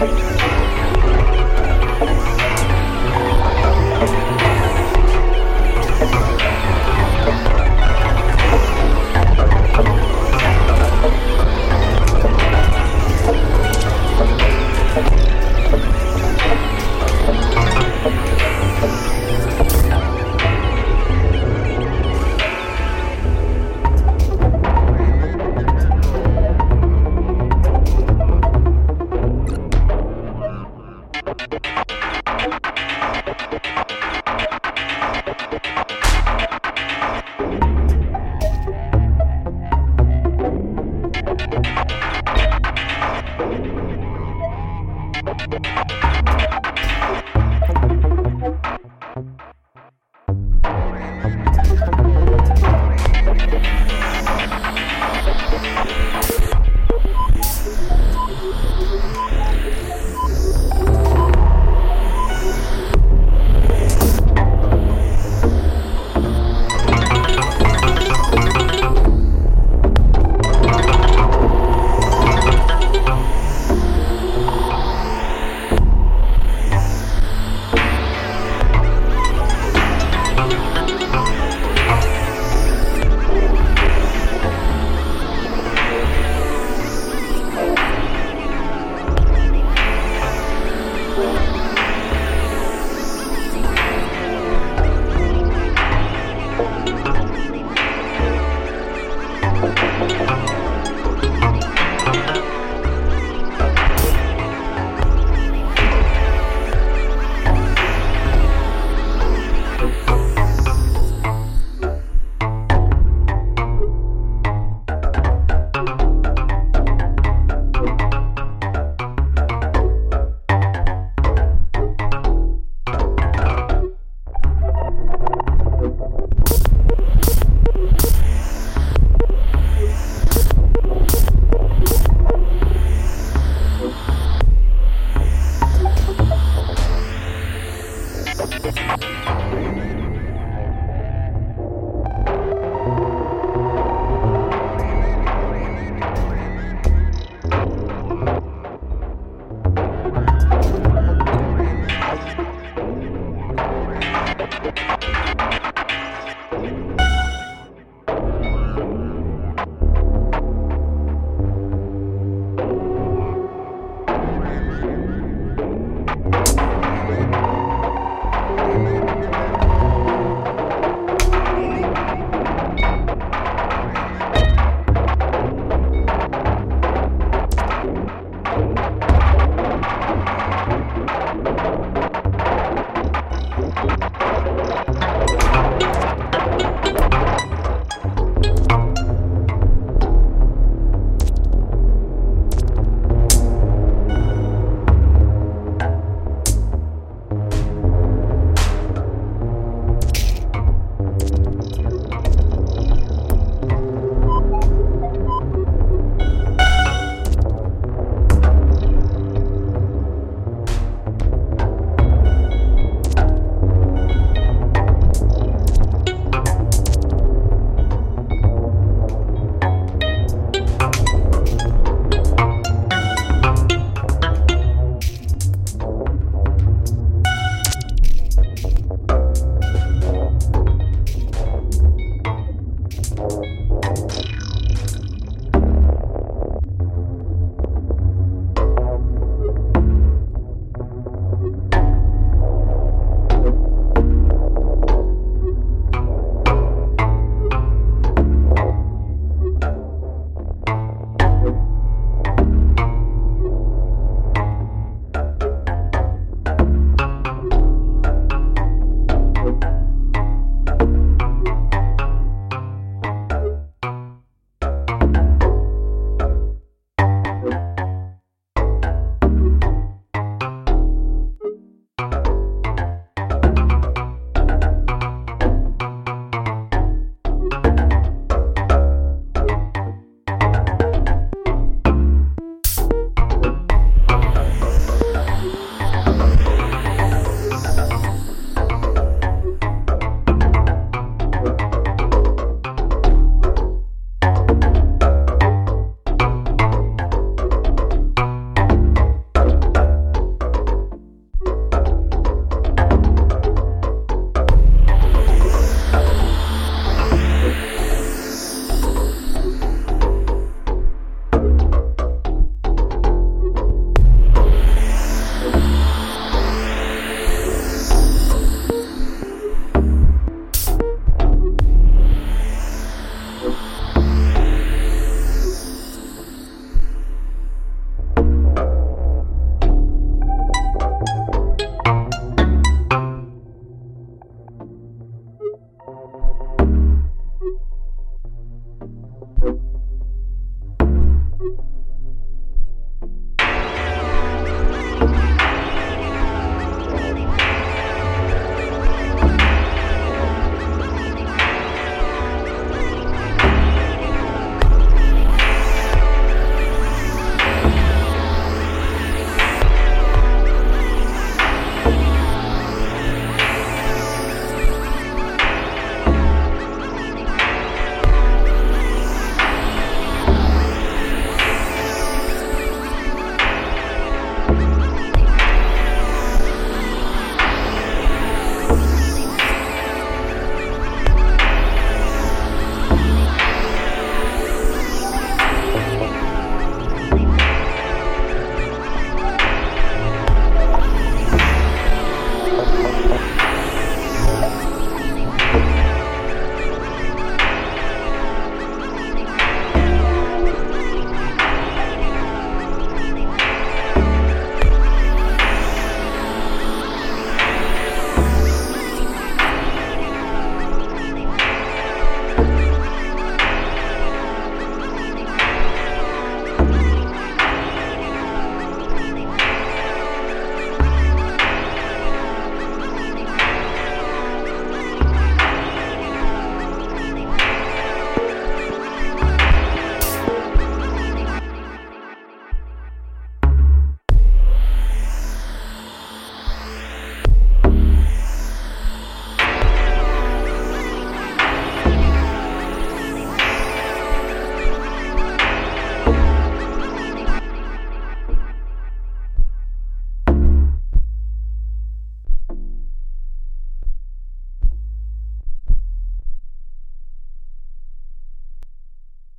Wait.